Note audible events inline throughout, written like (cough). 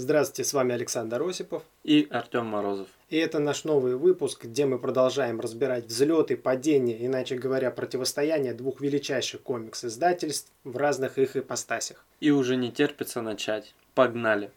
Здравствуйте, с вами Александр Осипов. И Артем Морозов. И это наш новый выпуск, где мы продолжаем разбирать взлеты, падения, иначе говоря, противостояние двух величайших комикс-издательств в разных их ипостасях. И уже не терпится начать. Погнали!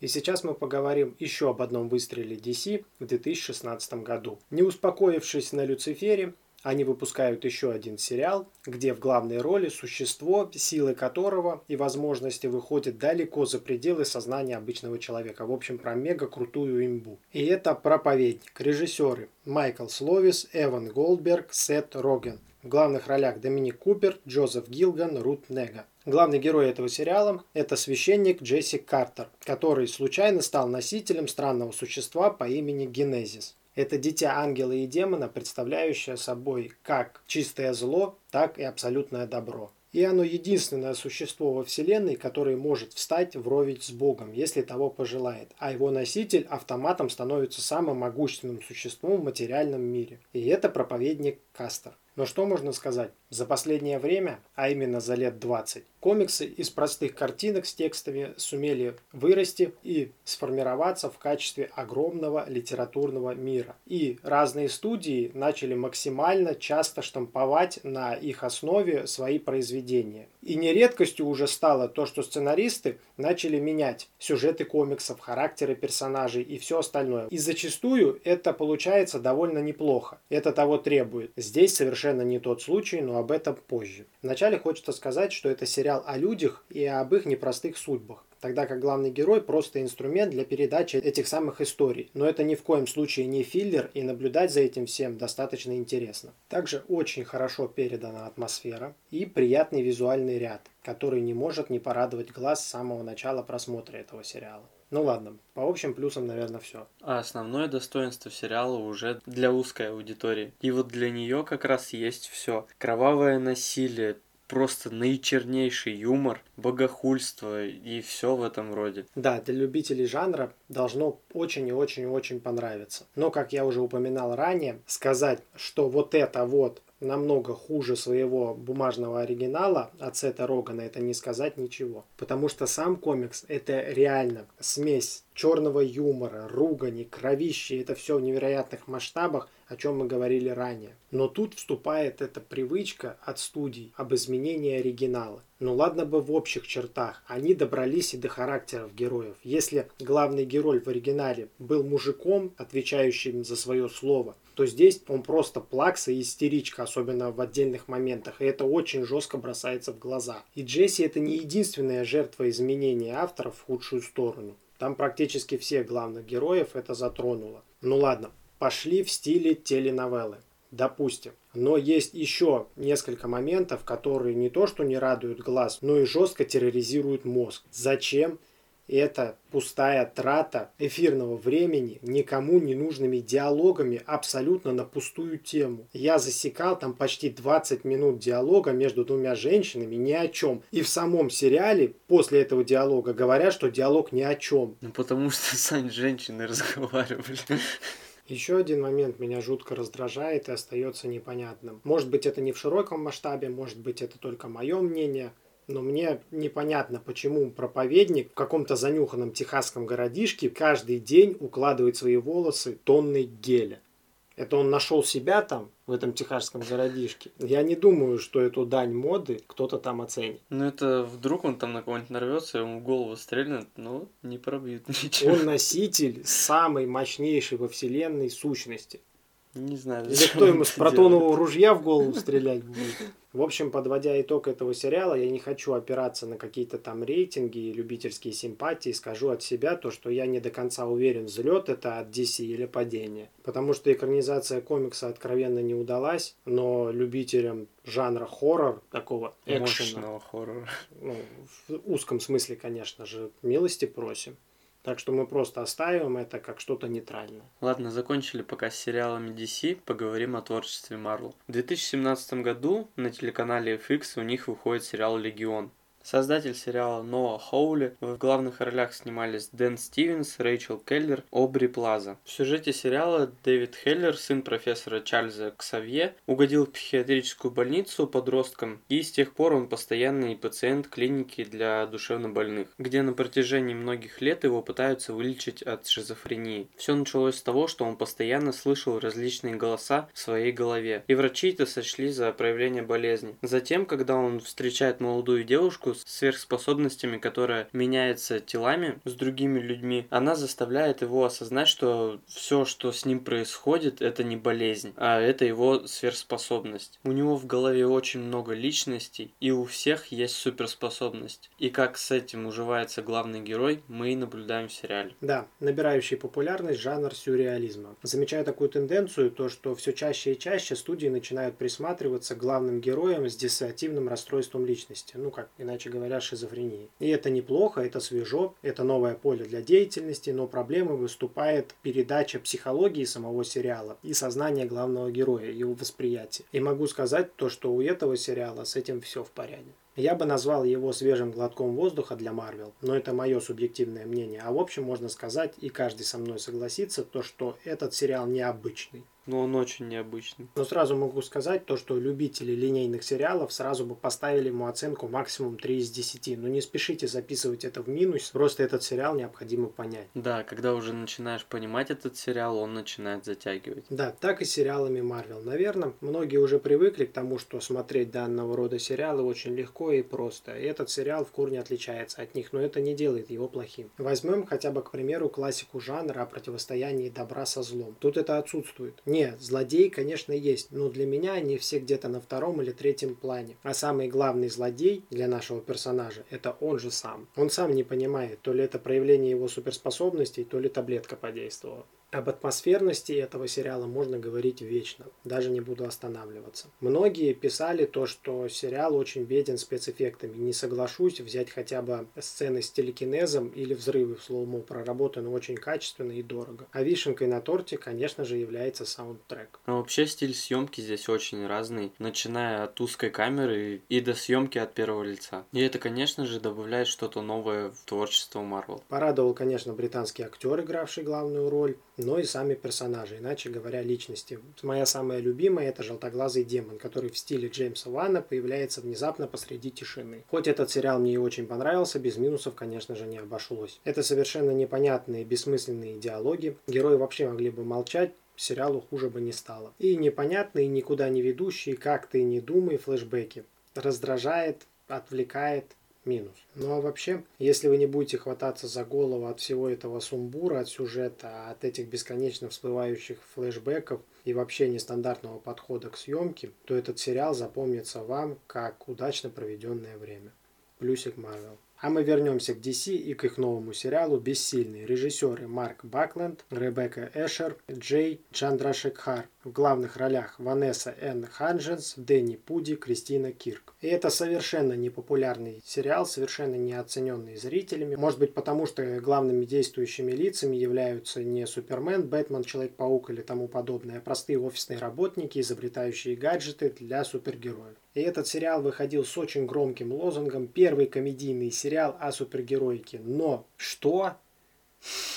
И сейчас мы поговорим еще об одном выстреле DC в 2016 году. Не успокоившись на Люцифере, они выпускают еще один сериал, где в главной роли существо, силы которого и возможности выходят далеко за пределы сознания обычного человека. В общем, про мега крутую имбу. И это «Проповедник». Режиссеры Майкл Словис, Эван Голдберг, Сет Роген. В главных ролях Доминик Купер, Джозеф Гилган, Рут Нега. Главный герой этого сериала – это священник Джесси Картер, который случайно стал носителем странного существа по имени Генезис. Это дитя ангела и демона, представляющее собой как чистое зло, так и абсолютное добро. И оно единственное существо во Вселенной, которое может встать вровень с Богом, если того пожелает. А его носитель автоматом становится самым могущественным существом в материальном мире. И это проповедник Кастер. Но что можно сказать? За последнее время, а именно за лет 20, комиксы из простых картинок с текстами сумели вырасти и сформироваться в качестве огромного литературного мира. И разные студии начали максимально часто штамповать на их основе свои произведения. И нередкостью уже стало то, что сценаристы начали менять сюжеты комиксов, характеры персонажей и все остальное. И зачастую это получается довольно неплохо. Это того требует. Здесь совершенно не тот случай, но об этом позже. Вначале хочется сказать, что это сериал о людях и об их непростых судьбах тогда как главный герой просто инструмент для передачи этих самых историй. Но это ни в коем случае не филлер, и наблюдать за этим всем достаточно интересно. Также очень хорошо передана атмосфера и приятный визуальный ряд, который не может не порадовать глаз с самого начала просмотра этого сериала. Ну ладно, по общим плюсам, наверное, все. А основное достоинство сериала уже для узкой аудитории. И вот для нее как раз есть все. Кровавое насилие, просто наичернейший юмор, богохульство и все в этом роде. Да, для любителей жанра должно очень и очень и очень понравиться. Но, как я уже упоминал ранее, сказать, что вот это вот намного хуже своего бумажного оригинала от Сета Рогана, это не сказать ничего. Потому что сам комикс это реально смесь черного юмора, ругани, кровищи, это все в невероятных масштабах, о чем мы говорили ранее. Но тут вступает эта привычка от студий об изменении оригинала. Ну ладно бы в общих чертах, они добрались и до характеров героев. Если главный герой в оригинале был мужиком, отвечающим за свое слово, то здесь он просто плакса и истеричка, особенно в отдельных моментах, и это очень жестко бросается в глаза. И Джесси это не единственная жертва изменения авторов в худшую сторону. Там практически всех главных героев это затронуло. Ну ладно, пошли в стиле теленовеллы. Допустим. Но есть еще несколько моментов, которые не то что не радуют глаз, но и жестко терроризируют мозг. Зачем? Это пустая трата эфирного времени никому не нужными диалогами абсолютно на пустую тему. Я засекал там почти 20 минут диалога между двумя женщинами ни о чем. И в самом сериале после этого диалога говорят, что диалог ни о чем. Ну потому что, (laughs) Сань, женщины разговаривали. Еще один момент меня жутко раздражает и остается непонятным. Может быть, это не в широком масштабе, может быть, это только мое мнение, но мне непонятно, почему проповедник в каком-то занюханном техасском городишке каждый день укладывает свои волосы тонной геля. Это он нашел себя там, в этом техасском городишке. Я не думаю, что эту дань моды кто-то там оценит. Ну это вдруг он там на кого-нибудь нарвется, ему в голову стрельнет, но не пробьют (laughs) ничего. Он носитель самой мощнейшей во вселенной сущности. Не знаю. Или кто ему с протонового ружья в голову стрелять будет? В общем, подводя итог этого сериала, я не хочу опираться на какие-то там рейтинги и любительские симпатии. Скажу от себя то, что я не до конца уверен, взлет это от DC или падение. Потому что экранизация комикса откровенно не удалась, но любителям жанра хоррор, такого экшена, хоррора, ну, в узком смысле, конечно же, милости просим. Так что мы просто оставим это как что-то нейтральное. Ладно, закончили пока с сериалами DC, поговорим о творчестве Marvel. В 2017 году на телеканале FX у них выходит сериал «Легион». Создатель сериала Ноа Хоули. В главных ролях снимались Дэн Стивенс, Рэйчел Келлер, Обри Плаза. В сюжете сериала Дэвид Хеллер, сын профессора Чарльза Ксавье, угодил в психиатрическую больницу подростком, и с тех пор он постоянный пациент клиники для душевнобольных, где на протяжении многих лет его пытаются вылечить от шизофрении. Все началось с того, что он постоянно слышал различные голоса в своей голове, и врачи это сочли за проявление болезни. Затем, когда он встречает молодую девушку с сверхспособностями, которая меняется телами с другими людьми, она заставляет его осознать, что все, что с ним происходит, это не болезнь, а это его сверхспособность. У него в голове очень много личностей, и у всех есть суперспособность. И как с этим уживается главный герой, мы и наблюдаем в сериале. Да, набирающий популярность жанр сюрреализма. Замечаю такую тенденцию, то что все чаще и чаще студии начинают присматриваться к главным героям с диссоциативным расстройством личности, ну как иначе говоря, шизофрении. И это неплохо, это свежо, это новое поле для деятельности, но проблемой выступает передача психологии самого сериала и сознания главного героя, его восприятия. И могу сказать то, что у этого сериала с этим все в порядке. Я бы назвал его свежим глотком воздуха для Марвел, но это мое субъективное мнение. А в общем можно сказать, и каждый со мной согласится, то, что этот сериал необычный но он очень необычный. Но сразу могу сказать то, что любители линейных сериалов сразу бы поставили ему оценку максимум 3 из 10. Но не спешите записывать это в минус, просто этот сериал необходимо понять. Да, когда уже начинаешь понимать этот сериал, он начинает затягивать. Да, так и с сериалами Марвел. Наверное, многие уже привыкли к тому, что смотреть данного рода сериалы очень легко и просто. И этот сериал в корне отличается от них, но это не делает его плохим. Возьмем хотя бы, к примеру, классику жанра о противостоянии добра со злом. Тут это отсутствует. Нет, злодеи, конечно, есть, но для меня они все где-то на втором или третьем плане. А самый главный злодей для нашего персонажа – это он же сам. Он сам не понимает, то ли это проявление его суперспособностей, то ли таблетка подействовала. Об атмосферности этого сериала можно говорить вечно, даже не буду останавливаться. Многие писали то, что сериал очень беден спецэффектами. Не соглашусь взять хотя бы сцены с телекинезом или взрывы в slow-mo проработаны очень качественно и дорого. А вишенкой на торте, конечно же, является саундтрек. А вообще стиль съемки здесь очень разный, начиная от узкой камеры и до съемки от первого лица. И это, конечно же, добавляет что-то новое в творчество Марвел. Порадовал, конечно, британский актер, игравший главную роль но и сами персонажи, иначе говоря, личности. Моя самая любимая – это «Желтоглазый демон», который в стиле Джеймса Ванна появляется внезапно посреди тишины. Хоть этот сериал мне и очень понравился, без минусов, конечно же, не обошлось. Это совершенно непонятные, бессмысленные диалоги. Герои вообще могли бы молчать, сериалу хуже бы не стало. И непонятные, никуда не ведущие, как ты не думай, флешбеки. Раздражает, отвлекает, минус. Ну а вообще, если вы не будете хвататься за голову от всего этого сумбура, от сюжета, от этих бесконечно всплывающих флешбеков и вообще нестандартного подхода к съемке, то этот сериал запомнится вам как удачно проведенное время. Плюсик Марвел. А мы вернемся к DC и к их новому сериалу «Бессильные». Режиссеры Марк Бакленд, Ребекка Эшер, Джей Чандрашекхар. В главных ролях Ванесса Н. Хандженс, Дэнни Пуди, Кристина Кирк. И это совершенно непопулярный сериал, совершенно неоцененный зрителями. Может быть потому, что главными действующими лицами являются не Супермен, Бэтмен, Человек-паук или тому подобное, а простые офисные работники, изобретающие гаджеты для супергероев. И этот сериал выходил с очень громким лозунгом «Первый комедийный сериал о супергероике». Но что?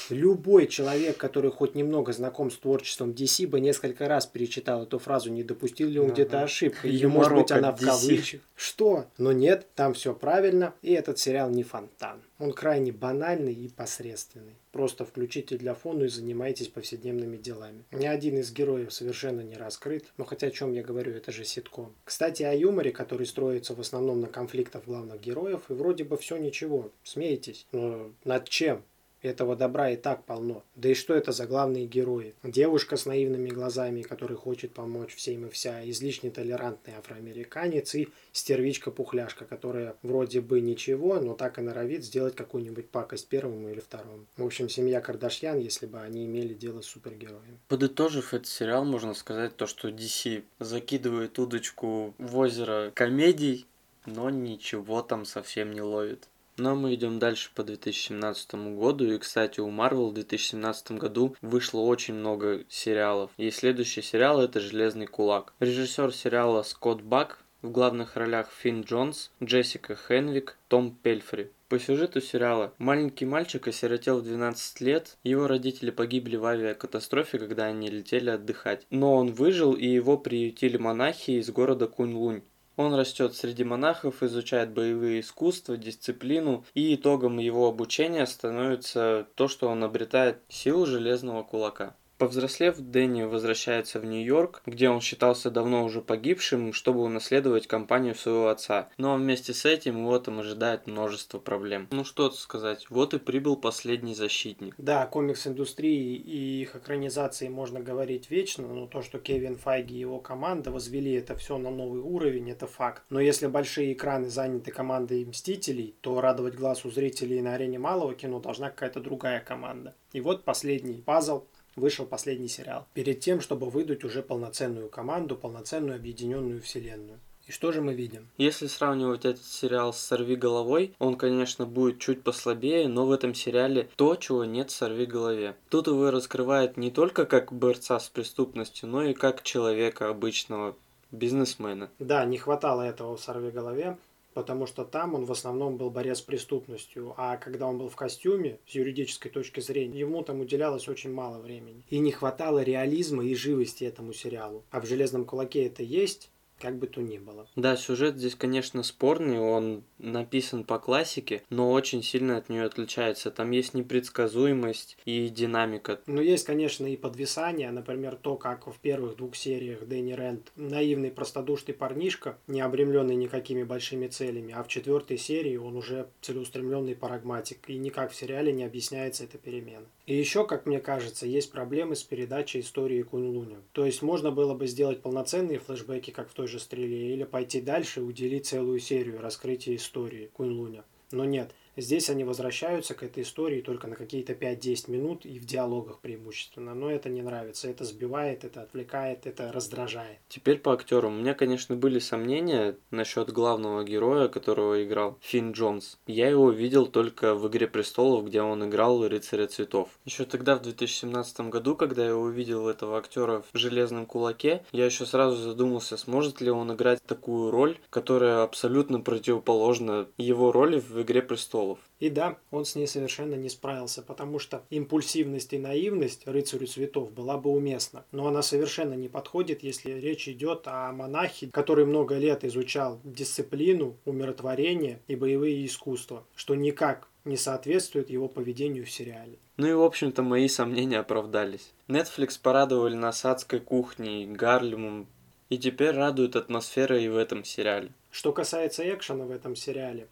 Любой человек, который хоть немного знаком с творчеством DC, бы несколько раз перечитал эту фразу, не допустил ли он ага. где-то ошибку. Или, может быть, она в кавычках. Что? Но нет, там все правильно, и этот сериал не фонтан. Он крайне банальный и посредственный. Просто включите для фона и занимайтесь повседневными делами. Ни один из героев совершенно не раскрыт, но хотя о чем я говорю, это же ситком. Кстати, о юморе, который строится в основном на конфликтах главных героев, и вроде бы все ничего. Смеетесь. Но над чем? Этого добра и так полно. Да и что это за главные герои? Девушка с наивными глазами, который хочет помочь всем и вся, излишне толерантный афроамериканец и стервичка-пухляшка, которая вроде бы ничего, но так и норовит сделать какую-нибудь пакость первому или второму. В общем, семья Кардашьян, если бы они имели дело с супергероем. Подытожив этот сериал, можно сказать то, что DC закидывает удочку в озеро комедий, но ничего там совсем не ловит. Но мы идем дальше по 2017 году. И, кстати, у Marvel в 2017 году вышло очень много сериалов. И следующий сериал это «Железный кулак». Режиссер сериала Скотт Бак В главных ролях Финн Джонс, Джессика Хенвик, Том Пельфри. По сюжету сериала маленький мальчик осиротел в 12 лет, его родители погибли в авиакатастрофе, когда они летели отдыхать. Но он выжил и его приютили монахи из города Кунь-Лунь. Он растет среди монахов, изучает боевые искусства, дисциплину, и итогом его обучения становится то, что он обретает силу железного кулака. Повзрослев, Дэнни возвращается в Нью-Йорк, где он считался давно уже погибшим, чтобы унаследовать компанию своего отца. Но вместе с этим его там ожидает множество проблем. Ну что сказать, вот и прибыл последний защитник. Да, комикс-индустрии и их экранизации можно говорить вечно, но то, что Кевин Файги и его команда возвели это все на новый уровень, это факт. Но если большие экраны заняты командой Мстителей, то радовать глаз у зрителей на арене малого кино должна какая-то другая команда. И вот последний пазл вышел последний сериал. Перед тем, чтобы выдать уже полноценную команду, полноценную объединенную вселенную. И что же мы видим? Если сравнивать этот сериал с «Сорви головой», он, конечно, будет чуть послабее, но в этом сериале то, чего нет в «Сорви голове». Тут его раскрывает не только как борца с преступностью, но и как человека обычного, бизнесмена. Да, не хватало этого в «Сорви голове», потому что там он в основном был борец с преступностью, а когда он был в костюме, с юридической точки зрения, ему там уделялось очень мало времени. И не хватало реализма и живости этому сериалу. А в «Железном кулаке» это есть, как бы то ни было. Да, сюжет здесь, конечно, спорный, он написан по классике, но очень сильно от нее отличается. Там есть непредсказуемость и динамика. Но есть, конечно, и подвисание, например, то, как в первых двух сериях Дэнни Рент наивный, простодушный парнишка, не обремленный никакими большими целями, а в четвертой серии он уже целеустремленный парагматик, и никак в сериале не объясняется эта перемена. И еще, как мне кажется, есть проблемы с передачей истории Кунь-Луня. То есть можно было бы сделать полноценные флешбеки, как в той же «Стреле», или пойти дальше и уделить целую серию раскрытия истории Кунь-Луня. Но нет, Здесь они возвращаются к этой истории только на какие-то 5-10 минут и в диалогах преимущественно. Но это не нравится. Это сбивает, это отвлекает, это раздражает. Теперь по актерам. У меня, конечно, были сомнения насчет главного героя, которого играл Финн Джонс. Я его видел только в «Игре престолов», где он играл рыцаря цветов. Еще тогда, в 2017 году, когда я увидел этого актера в «Железном кулаке», я еще сразу задумался, сможет ли он играть такую роль, которая абсолютно противоположна его роли в «Игре престолов». И да, он с ней совершенно не справился, потому что импульсивность и наивность рыцарю цветов была бы уместна. Но она совершенно не подходит, если речь идет о монахе, который много лет изучал дисциплину, умиротворение и боевые искусства, что никак не соответствует его поведению в сериале. Ну и, в общем-то, мои сомнения оправдались. Netflix порадовали нас адской кухней, Гарлемом, и теперь радует атмосфера и в этом сериале. Что касается экшена в этом сериале,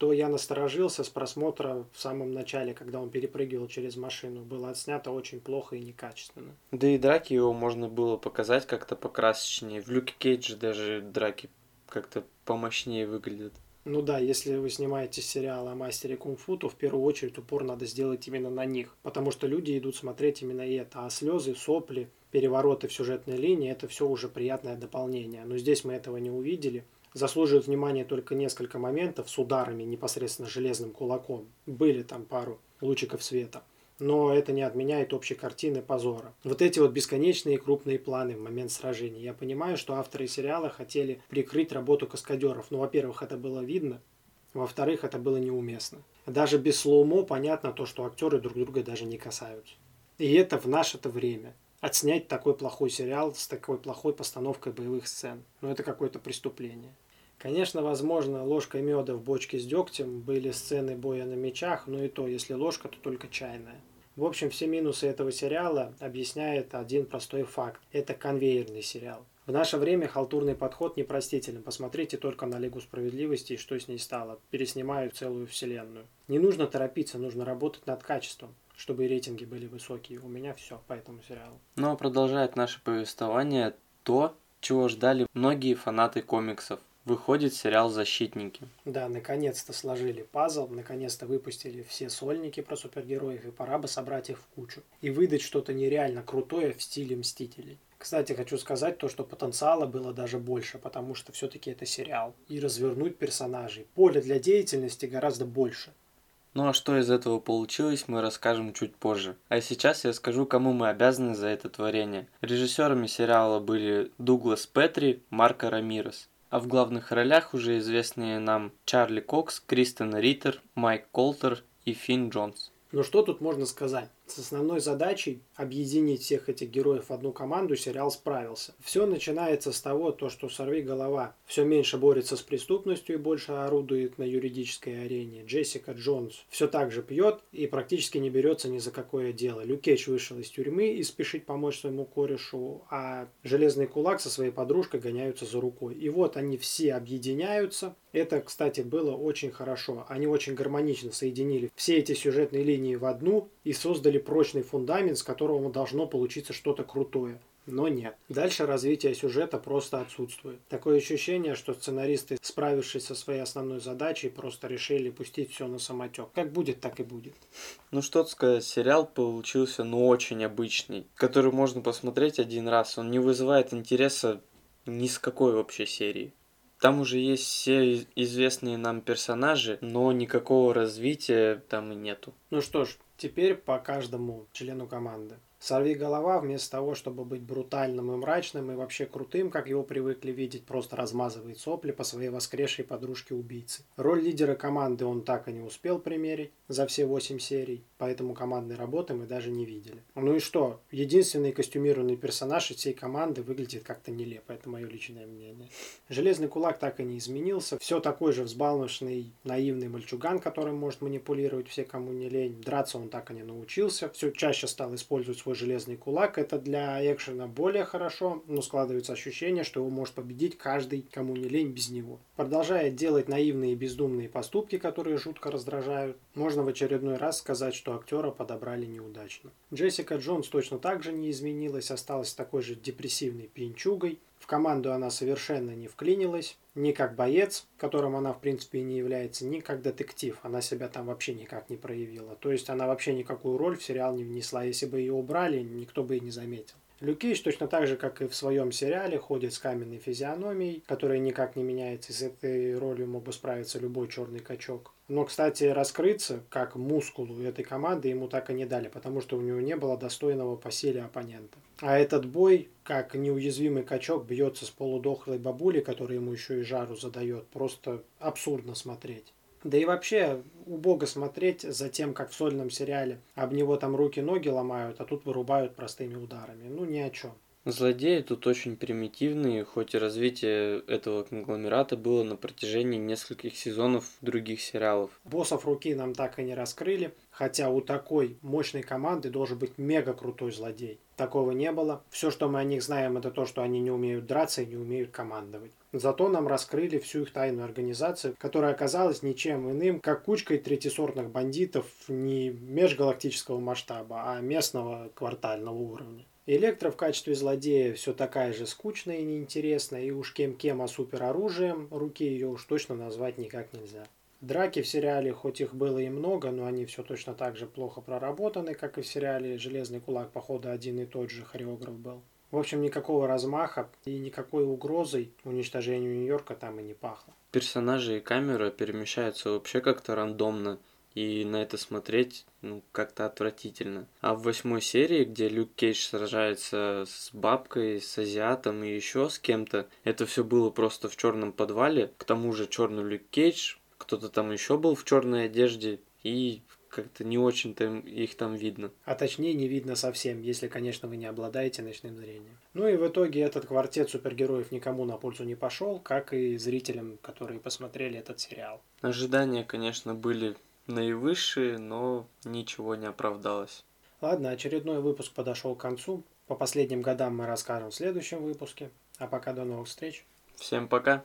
то я насторожился с просмотра в самом начале, когда он перепрыгивал через машину. Было отснято очень плохо и некачественно. Да и драки его можно было показать как-то покрасочнее. В Люке Кейдже даже драки как-то помощнее выглядят. Ну да, если вы снимаете сериал о мастере кунг-фу, то в первую очередь упор надо сделать именно на них, потому что люди идут смотреть именно это, а слезы, сопли, перевороты в сюжетной линии – это все уже приятное дополнение. Но здесь мы этого не увидели – Заслуживают внимания только несколько моментов с ударами непосредственно железным кулаком. Были там пару лучиков света. Но это не отменяет общей картины позора. Вот эти вот бесконечные крупные планы в момент сражения. Я понимаю, что авторы сериала хотели прикрыть работу каскадеров. Но, во-первых, это было видно. Во-вторых, это было неуместно. Даже без слоумо понятно то, что актеры друг друга даже не касаются. И это в наше-то время отснять такой плохой сериал с такой плохой постановкой боевых сцен. Ну, это какое-то преступление. Конечно, возможно, ложкой меда в бочке с дегтем были сцены боя на мечах, но и то, если ложка, то только чайная. В общем, все минусы этого сериала объясняет один простой факт. Это конвейерный сериал. В наше время халтурный подход непростителен. Посмотрите только на Лигу Справедливости и что с ней стало. Переснимают целую вселенную. Не нужно торопиться, нужно работать над качеством чтобы рейтинги были высокие. У меня все по этому сериалу. Ну а продолжает наше повествование то, чего ждали многие фанаты комиксов. Выходит сериал «Защитники». Да, наконец-то сложили пазл, наконец-то выпустили все сольники про супергероев, и пора бы собрать их в кучу. И выдать что-то нереально крутое в стиле «Мстителей». Кстати, хочу сказать то, что потенциала было даже больше, потому что все-таки это сериал. И развернуть персонажей. Поле для деятельности гораздо больше. Ну а что из этого получилось, мы расскажем чуть позже. А сейчас я скажу, кому мы обязаны за это творение. Режиссерами сериала были Дуглас Петри, Марко Рамирес. а в главных ролях уже известные нам Чарли Кокс, Кристен Риттер, Майк Колтер и Финн Джонс. Но что тут можно сказать? С основной задачей объединить всех этих героев в одну команду сериал справился. Все начинается с того, то, что «Сорви голова» все меньше борется с преступностью и больше орудует на юридической арене. Джессика Джонс все так же пьет и практически не берется ни за какое дело. Люк Кейдж вышел из тюрьмы и спешит помочь своему корешу, а Железный Кулак со своей подружкой гоняются за рукой. И вот они все объединяются. Это, кстати, было очень хорошо. Они очень гармонично соединили все эти сюжетные линии в одну и создали прочный фундамент, с которого должно получиться что-то крутое. Но нет. Дальше развитие сюжета просто отсутствует. Такое ощущение, что сценаристы, справившись со своей основной задачей, просто решили пустить все на самотек. Как будет, так и будет. Ну что сказать, сериал получился ну очень обычный, который можно посмотреть один раз. Он не вызывает интереса ни с какой вообще серии. Там уже есть все известные нам персонажи, но никакого развития там и нету. Ну что ж, теперь по каждому члену команды. Сорви голова, вместо того, чтобы быть брутальным и мрачным и вообще крутым, как его привыкли видеть, просто размазывает сопли по своей воскресшей подружке-убийце. Роль лидера команды он так и не успел примерить за все 8 серий, поэтому командной работы мы даже не видели. Ну и что? Единственный костюмированный персонаж из всей команды выглядит как-то нелепо, это мое личное мнение. Железный кулак так и не изменился, все такой же взбалмошный, наивный мальчуган, которым может манипулировать все, кому не лень. Драться он так и не научился, все чаще стал использовать свой свой железный кулак. Это для экшена более хорошо, но складывается ощущение, что его может победить каждый, кому не лень, без него. Продолжая делать наивные и бездумные поступки, которые жутко раздражают, можно в очередной раз сказать, что актера подобрали неудачно. Джессика Джонс точно так же не изменилась, осталась такой же депрессивной пьянчугой, в команду она совершенно не вклинилась, ни как боец, которым она в принципе и не является, ни как детектив. Она себя там вообще никак не проявила. То есть она вообще никакую роль в сериал не внесла. Если бы ее убрали, никто бы и не заметил. Люкейдж точно так же, как и в своем сериале, ходит с каменной физиономией, которая никак не меняется, и с этой ролью мог бы справиться любой черный качок. Но, кстати, раскрыться как мускулу этой команды ему так и не дали, потому что у него не было достойного по силе оппонента. А этот бой, как неуязвимый качок, бьется с полудохлой бабулей, которая ему еще и жару задает, просто абсурдно смотреть. Да и вообще убого смотреть за тем, как в сольном сериале об него там руки-ноги ломают, а тут вырубают простыми ударами. Ну, ни о чем. Злодеи тут очень примитивные, хоть и развитие этого конгломерата было на протяжении нескольких сезонов других сериалов. Боссов руки нам так и не раскрыли, хотя у такой мощной команды должен быть мега крутой злодей. Такого не было. Все, что мы о них знаем, это то, что они не умеют драться и не умеют командовать. Зато нам раскрыли всю их тайную организацию, которая оказалась ничем иным, как кучкой третисортных бандитов не межгалактического масштаба, а местного квартального уровня. Электро в качестве злодея все такая же скучная и неинтересная, и уж кем-кем, а супероружием руки ее уж точно назвать никак нельзя. Драки в сериале, хоть их было и много, но они все точно так же плохо проработаны, как и в сериале «Железный кулак», походу, один и тот же хореограф был. В общем, никакого размаха и никакой угрозой уничтожению Нью-Йорка там и не пахло. Персонажи и камера перемещаются вообще как-то рандомно и на это смотреть ну как-то отвратительно. А в восьмой серии, где Люк Кейдж сражается с бабкой, с азиатом и еще с кем-то, это все было просто в черном подвале. К тому же черный Люк Кейдж, кто-то там еще был в черной одежде и как-то не очень-то их там видно. А точнее не видно совсем, если, конечно, вы не обладаете ночным зрением. Ну и в итоге этот квартет супергероев никому на пользу не пошел, как и зрителям, которые посмотрели этот сериал. Ожидания, конечно, были наивысшие, но ничего не оправдалось. Ладно, очередной выпуск подошел к концу. По последним годам мы расскажем в следующем выпуске. А пока до новых встреч. Всем пока.